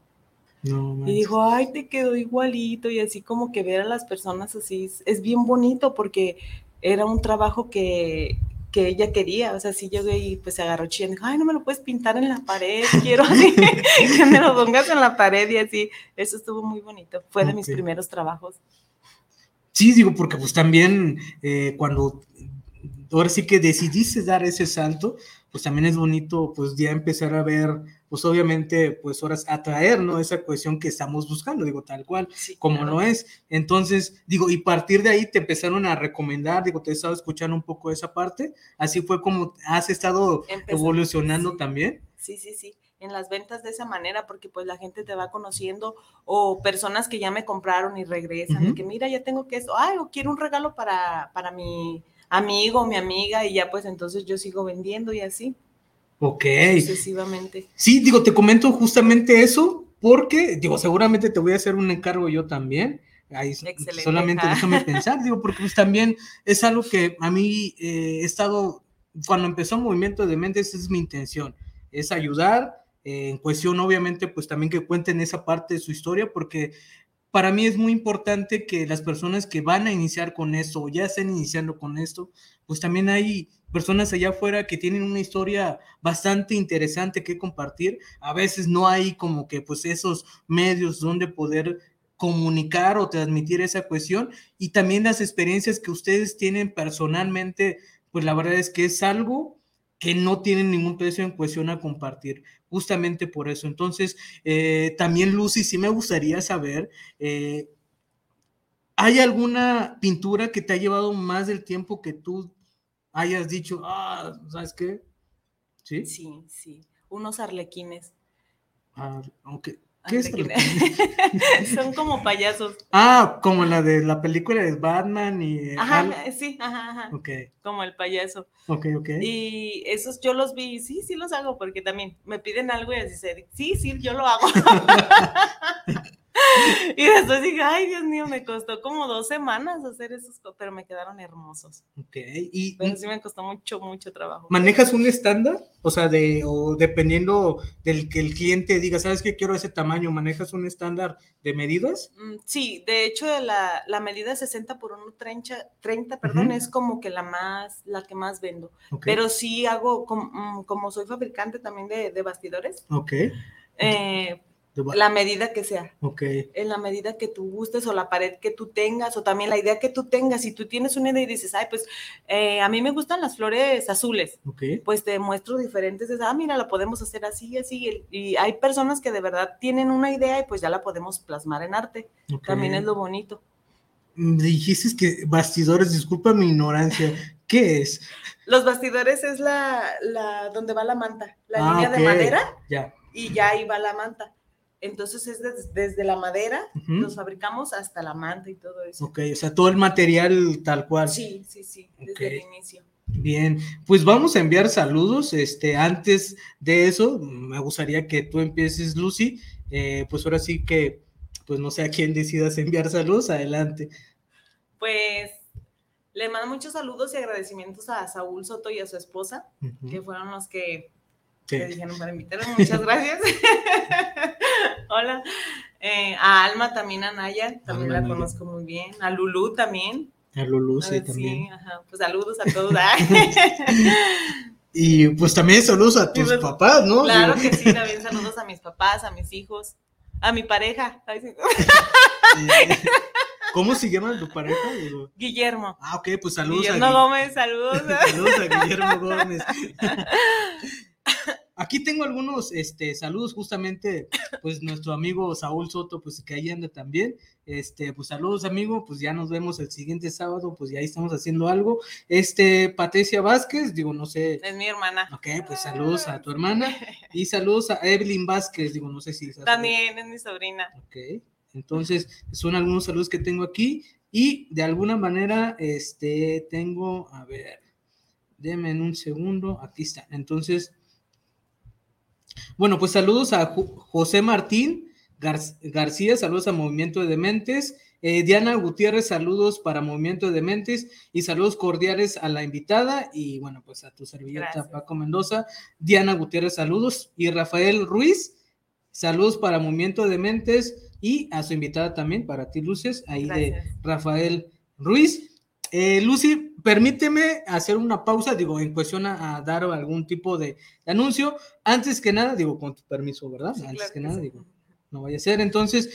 No, y dijo, ay, te quedó igualito. Y así como que ver a las personas así es, bien bonito porque era un trabajo que, que ella quería. O sea, sí llegué y pues se agarró chillando. Dijo, ay, no me lo puedes pintar en la pared. *laughs* Quiero así *laughs* que me lo pongas en la pared y así. Eso estuvo muy bonito. Fue okay. de mis primeros trabajos. Sí, digo, porque pues también eh, cuando ahora sí que decidiste dar ese salto, pues también es bonito pues ya empezar a ver, pues obviamente, pues horas atraer, ¿no? Esa cuestión que estamos buscando, digo, tal cual, sí, como claro. no es. Entonces, digo, y partir de ahí te empezaron a recomendar, digo, te he estado escuchando un poco esa parte, así fue como has estado Empezó, evolucionando sí. también. Sí, sí, sí en las ventas de esa manera, porque pues la gente te va conociendo, o personas que ya me compraron y regresan, uh -huh. y que mira, ya tengo que esto, ay, o quiero un regalo para, para mi amigo, mi amiga, y ya pues entonces yo sigo vendiendo y así. Ok. Sucesivamente. Sí, digo, te comento justamente eso, porque, digo, seguramente te voy a hacer un encargo yo también. Ahí Excelente. solamente déjame pensar, digo, porque pues también es algo que a mí eh, he estado, cuando empezó el movimiento de mentes, esa es mi intención, es ayudar, eh, en cuestión obviamente pues también que cuenten esa parte de su historia porque para mí es muy importante que las personas que van a iniciar con esto o ya estén iniciando con esto, pues también hay personas allá afuera que tienen una historia bastante interesante que compartir. A veces no hay como que pues esos medios donde poder comunicar o transmitir esa cuestión y también las experiencias que ustedes tienen personalmente, pues la verdad es que es algo que no tienen ningún precio en cuestión a compartir, justamente por eso. Entonces, eh, también Lucy, sí me gustaría saber, eh, ¿hay alguna pintura que te ha llevado más del tiempo que tú hayas dicho, ah, ¿sabes qué? Sí, sí, sí. unos arlequines. Ah, okay. ¿Qué es? *laughs* Son como payasos. Ah, como la de la película de Batman y... Ajá, Al... sí, ajá, ajá. Ok. Como el payaso. Ok, ok. Y esos yo los vi, sí, sí los hago, porque también me piden algo y así se sí, sí, yo lo hago. *laughs* *laughs* y después dije, ay, Dios mío, me costó como dos semanas hacer esos, pero me quedaron hermosos. Ok, y... Pero sí me costó mucho, mucho trabajo. ¿Manejas un estándar? O sea, de, o dependiendo del que el cliente diga, ¿sabes qué quiero ese tamaño? ¿Manejas un estándar de medidas? Mm, sí, de hecho, la, la medida 60 por 1, 30, 30 perdón, uh -huh. es como que la más, la que más vendo. Okay. Pero sí hago, como, como soy fabricante también de, de bastidores. Ok. Eh, la medida que sea. Ok. En la medida que tú gustes o la pared que tú tengas o también la idea que tú tengas. Si tú tienes una idea y dices, ay, pues eh, a mí me gustan las flores azules, okay. pues te muestro diferentes. Dices, ah, mira, la podemos hacer así, así. Y hay personas que de verdad tienen una idea y pues ya la podemos plasmar en arte. Okay. También es lo bonito. Dijiste que bastidores, disculpa mi ignorancia. *laughs* ¿Qué es? Los bastidores es la, la donde va la manta, la ah, línea okay. de madera. Ya. Y ya ahí va la manta. Entonces es desde, desde la madera, uh -huh. los fabricamos hasta la manta y todo eso. Ok, o sea, todo el material tal cual. Sí, sí, sí, desde okay. el inicio. Bien, pues vamos a enviar saludos. Este, antes de eso, me gustaría que tú empieces, Lucy. Eh, pues ahora sí que, pues no sé a quién decidas enviar saludos, adelante. Pues le mando muchos saludos y agradecimientos a Saúl Soto y a su esposa, uh -huh. que fueron los que Sí. Dijeron para invitarme, muchas *laughs* gracias. Hola. Eh, a Alma también, a Naya, también Alma, la Naya. conozco muy bien. A Lulu también. A Lulu, sí, sí también. Ajá. Pues saludos a todos. *laughs* *laughs* y pues también saludos a tus pues, papás, ¿no? Claro que sí, también saludos a mis papás, a mis hijos, a mi pareja. *laughs* ¿Cómo se llama tu pareja? Guillermo. Ah, ok, pues saludos Guillermo a Gómez, saludos. saludos a Guillermo Gómez. Aquí tengo algunos este, saludos, justamente, pues nuestro amigo Saúl Soto, pues que ahí anda también. Este, pues saludos, amigo, pues ya nos vemos el siguiente sábado, pues ya ahí estamos haciendo algo. Este, Patricia Vázquez, digo, no sé. Es mi hermana. Ok, pues saludos a tu hermana y saludos a Evelyn Vázquez, digo, no sé si. También es mi sobrina. Ok, entonces son algunos saludos que tengo aquí y de alguna manera, este, tengo, a ver, denme en un segundo, aquí está. Entonces, bueno, pues saludos a José Martín García, saludos a Movimiento de Dementes. Eh, Diana Gutiérrez, saludos para Movimiento de Dementes y saludos cordiales a la invitada y bueno, pues a tu servilleta Paco Mendoza. Diana Gutiérrez, saludos. Y Rafael Ruiz, saludos para Movimiento de Dementes y a su invitada también, para ti, Luces, ahí de Rafael Ruiz. Eh, Lucy, permíteme hacer una pausa, digo, en cuestión a, dar algún tipo de, anuncio. Antes que nada, digo, con tu permiso, ¿verdad? Antes que, nada, digo, no vaya a ser. Entonces,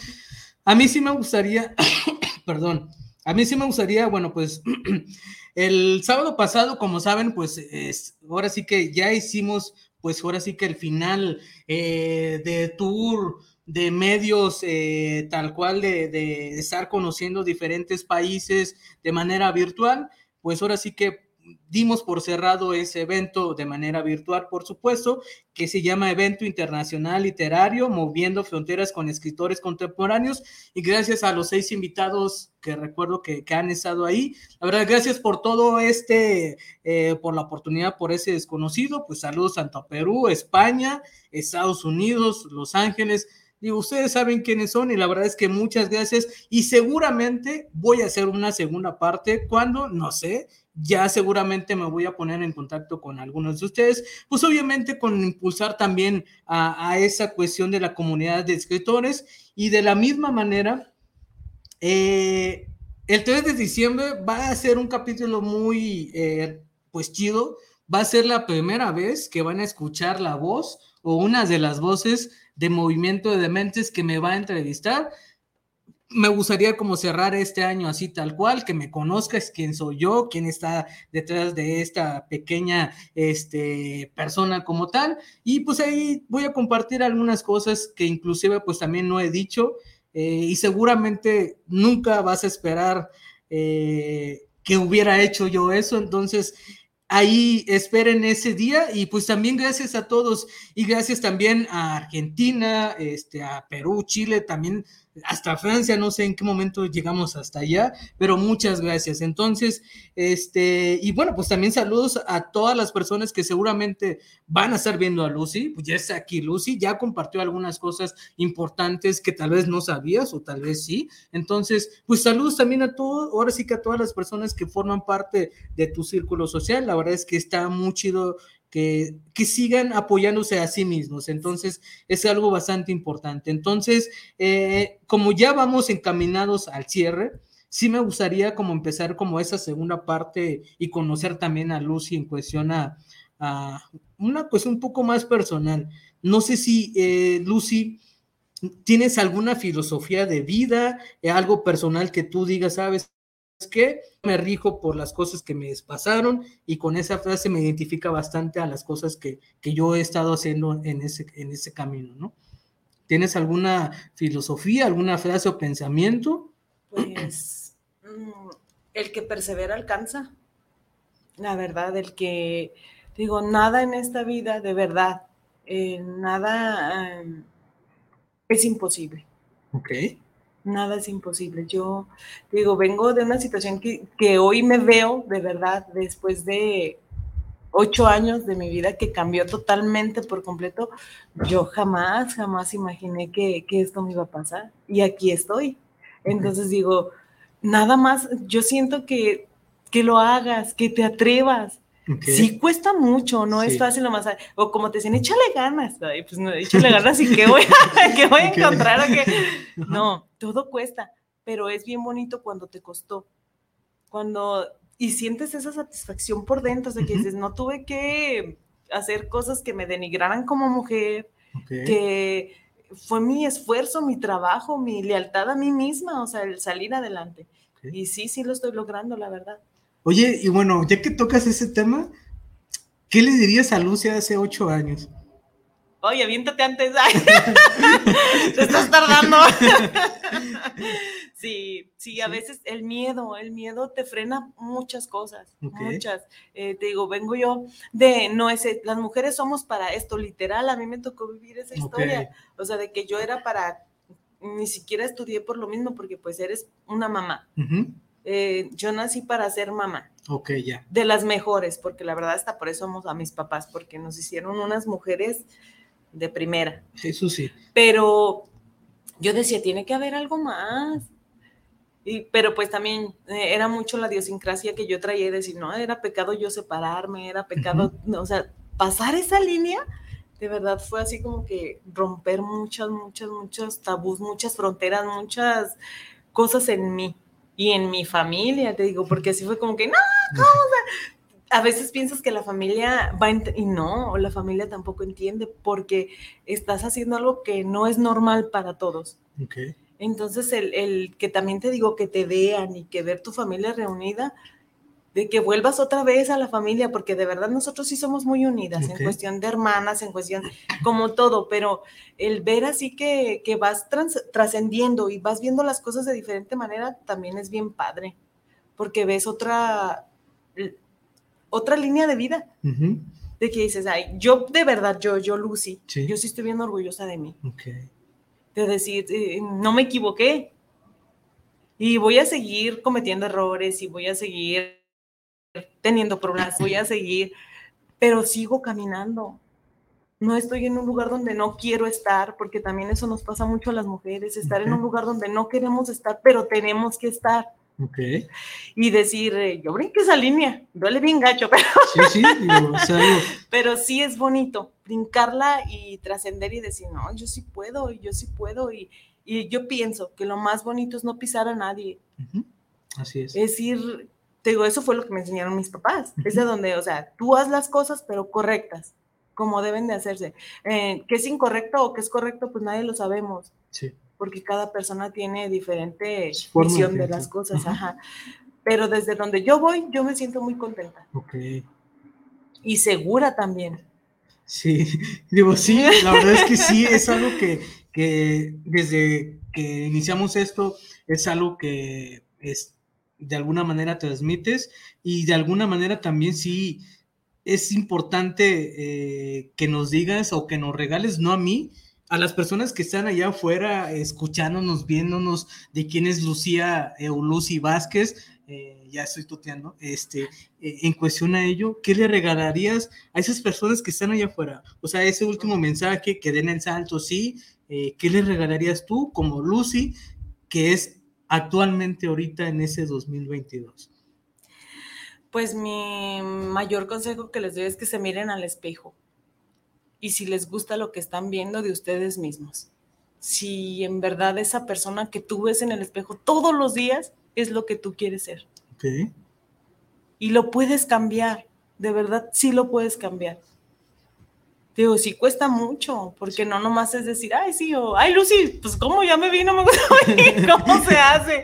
a mí sí me gustaría, *coughs* perdón, a mí sí me gustaría, bueno, pues *coughs* el sábado pasado, como saben, pues es, ahora sí que ya hicimos, pues ahora sí que el final eh, de tour de medios eh, tal cual de, de, estar conociendo diferentes países de manera virtual, pues ahora sí que dimos por cerrado ese evento de manera virtual, por supuesto, que se llama Evento Internacional Literario, Moviendo Fronteras con Escritores Contemporáneos, y gracias a los seis invitados que recuerdo que, que han estado ahí. La verdad, gracias por todo este, eh, por la oportunidad, por ese desconocido, pues saludos tanto a Perú, España, Estados Unidos, Los Ángeles, Digo, ustedes saben quiénes son y la verdad es que muchas gracias. Y seguramente voy a hacer una segunda parte cuando, no sé, ya seguramente me voy a poner en contacto con algunos de ustedes, pues obviamente con impulsar también a, esa cuestión de la comunidad de escritores. Y de la misma manera, eh, el 3 de diciembre va a ser un capítulo muy, eh, pues chido, va a ser la primera vez que van a escuchar la voz o una de las voces de Movimiento de Dementes que me va a entrevistar. Me gustaría como cerrar este año así tal cual, que me conozcas quién soy yo, quién está detrás de esta pequeña este, persona como tal. Y pues ahí voy a compartir algunas cosas que inclusive pues también no he dicho eh, y seguramente nunca vas a esperar eh, que hubiera hecho yo eso. Entonces, ahí esperen ese día y pues también gracias a todos. Y gracias también a Argentina, este, a Perú, Chile, también hasta Francia, no sé en qué momento llegamos hasta allá, pero muchas gracias. Entonces, este, y bueno, pues también saludos a todas las personas que seguramente van a estar viendo a Lucy, pues ya está aquí Lucy, ya compartió algunas cosas importantes que tal vez no sabías o tal vez sí. Entonces, pues saludos también a todos, ahora sí que a todas las personas que forman parte de tu círculo social, la verdad es que está muy chido que, sigan apoyándose a sí mismos. Entonces, es algo bastante importante. Entonces, eh, como ya vamos encaminados al cierre, sí me gustaría como empezar como esa segunda parte y conocer también a Lucy en cuestión a, una cuestión un poco más personal. No sé si, eh, Lucy, tienes alguna filosofía de vida, eh, algo personal que tú digas, sabes, que me rijo por las cosas que me pasaron y con esa frase me identifica bastante a las cosas que, yo he estado haciendo en ese, en ese camino, ¿no? ¿Tienes alguna filosofía, alguna frase o pensamiento? Pues mm, el que persevera alcanza. La verdad, el que, digo, nada en esta vida, de verdad, eh, nada eh, es imposible. Ok nada es imposible. Yo digo, vengo de una situación que, hoy me veo de verdad después de ocho años de mi vida que cambió totalmente por completo. Yo jamás, jamás imaginé que, esto me iba a pasar y aquí estoy. Entonces digo, nada más, yo siento que, que lo hagas, que te atrevas, Sí cuesta mucho, no es fácil nomás. O como te dicen, échale ganas. pues no, échale ganas y qué voy a, *laughs* voy a encontrar. *laughs* No, todo cuesta, pero es bien bonito cuando te costó. Cuando, y sientes esa satisfacción por dentro, de que dices, no tuve que hacer cosas que me denigraran como mujer, que fue mi esfuerzo, mi trabajo, mi lealtad a mí misma, o sea, el salir adelante. Y sí, sí lo estoy logrando, la verdad. Oye, y bueno, ya que tocas ese tema, ¿qué le dirías a Lucia hace ocho años? Oye, aviéntate antes. *laughs* Te estás tardando. sí, sí, a veces el miedo, el miedo te frena muchas cosas, muchas. Eh, te digo, vengo yo de, no es, las mujeres somos para esto, literal, a mí me tocó vivir esa historia. O sea, de que yo era para, ni siquiera estudié por lo mismo, porque pues eres una mamá. Eh, yo nací para ser mamá. Ok, ya. De las mejores, porque la verdad hasta por eso somos a mis papás, porque nos hicieron unas mujeres de primera. Eso sí. Pero yo decía, tiene que haber algo más. Y, pero pues también eh, era mucho la idiosincrasia que yo traía y decir, no, era pecado yo separarme, era pecado, o sea, pasar esa línea, de verdad fue así como que romper muchas, muchas, muchos tabús, muchas fronteras, muchas cosas en mí y en mi familia, te digo, porque así fue como que, no, ¿cómo? a veces piensas que la familia va y no, la familia tampoco entiende porque estás haciendo algo que no es normal para todos. Okay. Entonces, el, el, que también te digo que te vean y que ver tu familia reunida, de que vuelvas otra vez a la familia, porque de verdad nosotros sí somos muy unidas en cuestión de hermanas, en cuestión como todo, pero el ver así que, que vas trascendiendo y vas viendo las cosas de diferente manera también es bien padre, porque ves otra, otra línea de vida. De que dices, ay, yo de verdad, yo, yo, Lucy, yo sí estoy bien orgullosa de mí. De decir, eh, no me equivoqué. Y voy a seguir cometiendo errores y voy a seguir teniendo problemas, voy a seguir, pero sigo caminando. No estoy en un lugar donde no quiero estar, porque también eso nos pasa mucho a las mujeres, estar en un lugar donde no queremos estar, pero tenemos que estar. Okay. Y decir, eh, yo brinqué esa línea, duele bien gacho, *laughs* pero sí, sí, pero sí es bonito brincarla y trascender y decir, no, yo sí puedo, yo sí puedo, y, y, yo pienso que lo más bonito es no pisar a nadie. Así es. Es ir digo, eso fue lo que me enseñaron mis papás. Es de donde, o sea, tú haz las cosas, pero correctas, como deben de hacerse. Eh, ¿Qué es incorrecto o qué es correcto? Pues nadie lo sabemos. Sí. Porque cada persona tiene diferente visión de las cosas. Ajá. Pero desde donde yo voy, yo me siento muy contenta. Ok. Y segura también. Sí, *laughs* digo, sí, la verdad es que sí, es algo que, que desde que iniciamos esto, es algo que es, de alguna manera transmites y de alguna manera también sí es importante eh, que nos digas o que nos regales, no a mí, a las personas que están allá afuera escuchándonos, viéndonos de quién es Lucía Eulusi Vázquez, eh, ya estoy tuteando, este, eh, en cuestión a ello, ¿qué le regalarías a esas personas que están allá afuera? O sea, ese último mensaje, que den el salto, sí, ¿qué le regalarías tú como Lucy, que es actualmente ahorita en ese 2022? Pues mi mayor consejo que les doy es que se miren al espejo y si les gusta lo que están viendo de ustedes mismos. Si en verdad esa persona que tú ves en el espejo todos los días es lo que tú quieres ser. Okay. Y lo puedes cambiar, de verdad sí lo puedes cambiar. Digo, sí cuesta mucho, porque no nomás es decir, ay, sí, o, ay, Lucy, pues cómo ya me vi, no *laughs* me gusta cómo se hace.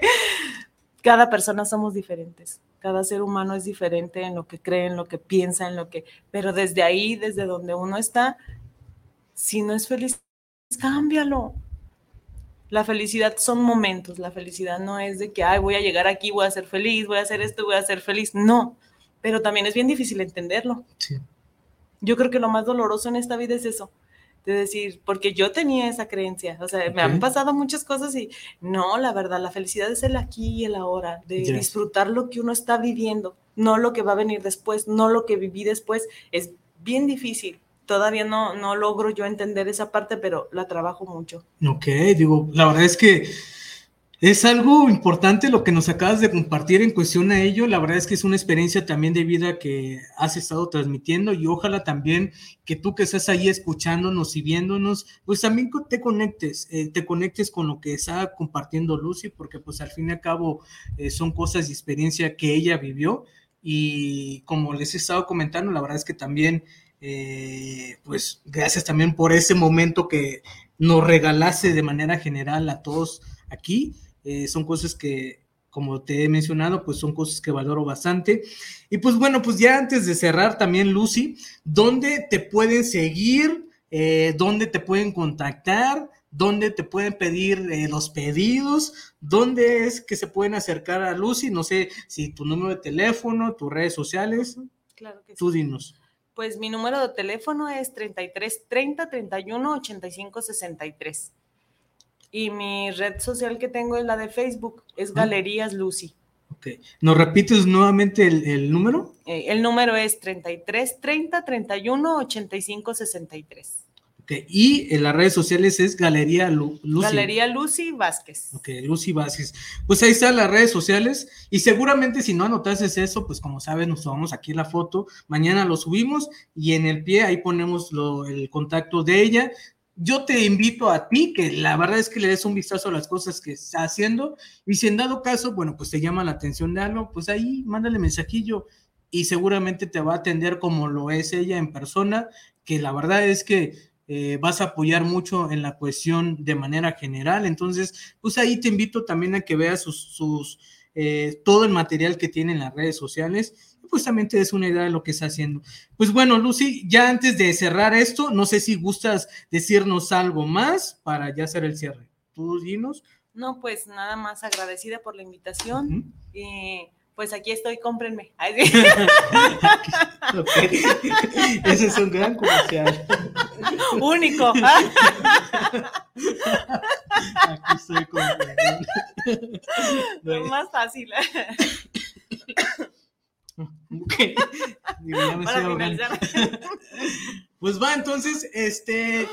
Cada persona somos diferentes, cada ser humano es diferente en lo que cree, en lo que piensa, en lo que, pero desde ahí, desde donde uno está, si no es feliz, cámbialo. La felicidad son momentos, la felicidad no es de que, ay, voy a llegar aquí, voy a ser feliz, voy a hacer esto, voy a ser feliz, no, pero también es bien difícil entenderlo. Sí. Yo creo que lo más doloroso en esta vida es eso, de decir, porque yo tenía esa creencia, o sea, me han pasado muchas cosas y no, la verdad, la felicidad es el aquí y el ahora, de disfrutar lo que uno está viviendo, no lo que va a venir después, no lo que viví después, es bien difícil. Todavía no, no logro yo entender esa parte, pero la trabajo mucho. Ok, digo, la verdad es que es algo importante lo que nos acabas de compartir en cuestión a ello. La verdad es que es una experiencia también de vida que has estado transmitiendo y ojalá también que tú que estás ahí escuchándonos y viéndonos, pues también te conectes, eh, te conectes con lo que está compartiendo Lucy, porque pues al fin y al cabo eh, son cosas y experiencia que ella vivió y como les he estado comentando, la verdad es que también, eh, pues gracias también por ese momento que nos regalaste de manera general a todos aquí eh, son cosas que, como te he mencionado, pues son cosas que valoro bastante. Y pues bueno, pues ya antes de cerrar también, Lucy, ¿dónde te pueden seguir? eh, dónde te pueden contactar, dónde te pueden pedir eh, los pedidos, dónde es que se pueden acercar a Lucy, no sé si tu número de teléfono, tus redes sociales. Claro que Tú sí. dinos. Pues mi número de teléfono es 33 30 31 85 63. Y mi red social que tengo es la de Facebook, es Galerías Lucy. Ok. ¿Nos repites nuevamente el, el número? Eh, el número es 33 30 31 85 63. Ok. Y en las redes sociales es Galería Lu- Lucy. Galería Lucy Vázquez. Ok, Lucy Vázquez. Pues ahí están las redes sociales y seguramente si no anotases eso, pues como sabes, nos tomamos aquí la foto, mañana lo subimos y en el pie ahí ponemos lo- el contacto de ella. Yo te invito a ti, que la verdad es que le des un vistazo a las cosas que está haciendo y si en dado caso, bueno, pues te llama la atención de algo, pues ahí mándale mensajillo y seguramente te va a atender como lo es ella en persona, que la verdad es que eh, vas a apoyar mucho en la cuestión de manera general. Entonces, pues ahí te invito también a que veas sus, eh, todo el material que tiene en las redes sociales. Y Pues también te des una idea de lo que está haciendo. Pues bueno, Lucy, ya antes de cerrar esto, no sé si gustas decirnos algo más para ya hacer el cierre. Tú dinos. No, pues nada más agradecida por la invitación. Y pues aquí estoy, cómprenme. *laughs* *laughs* Ese es un gran comercial. Único. *laughs* Aquí estoy. Bueno, Más fácil. *laughs* ok. Digo, ya me estoy Para ahogando. finalizar. *laughs* Pues va, entonces, este,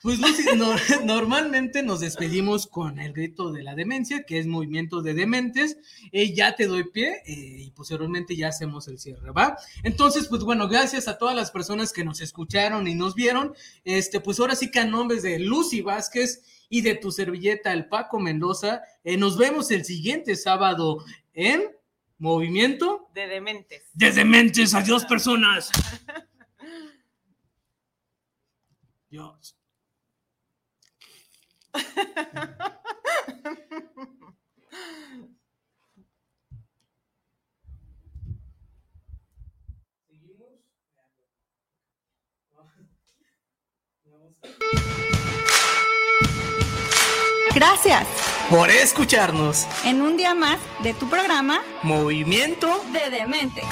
pues Lucy, no- *laughs* normalmente nos despedimos con el grito de la demencia, que es movimiento de dementes. Eh, ya te doy pie eh, y posteriormente ya hacemos el cierre, ¿va? Entonces, pues bueno, gracias a todas las personas que nos escucharon y nos vieron. Este, pues ahora sí que a nombres de Lucy Vázquez y de tu servilleta, el Paco Mendoza, eh, nos vemos el siguiente sábado en Movimiento De dementes. de Dementes. Adiós, personas. Dios. Gracias. Por escucharnos. En un día más de tu programa Movimiento de Demente.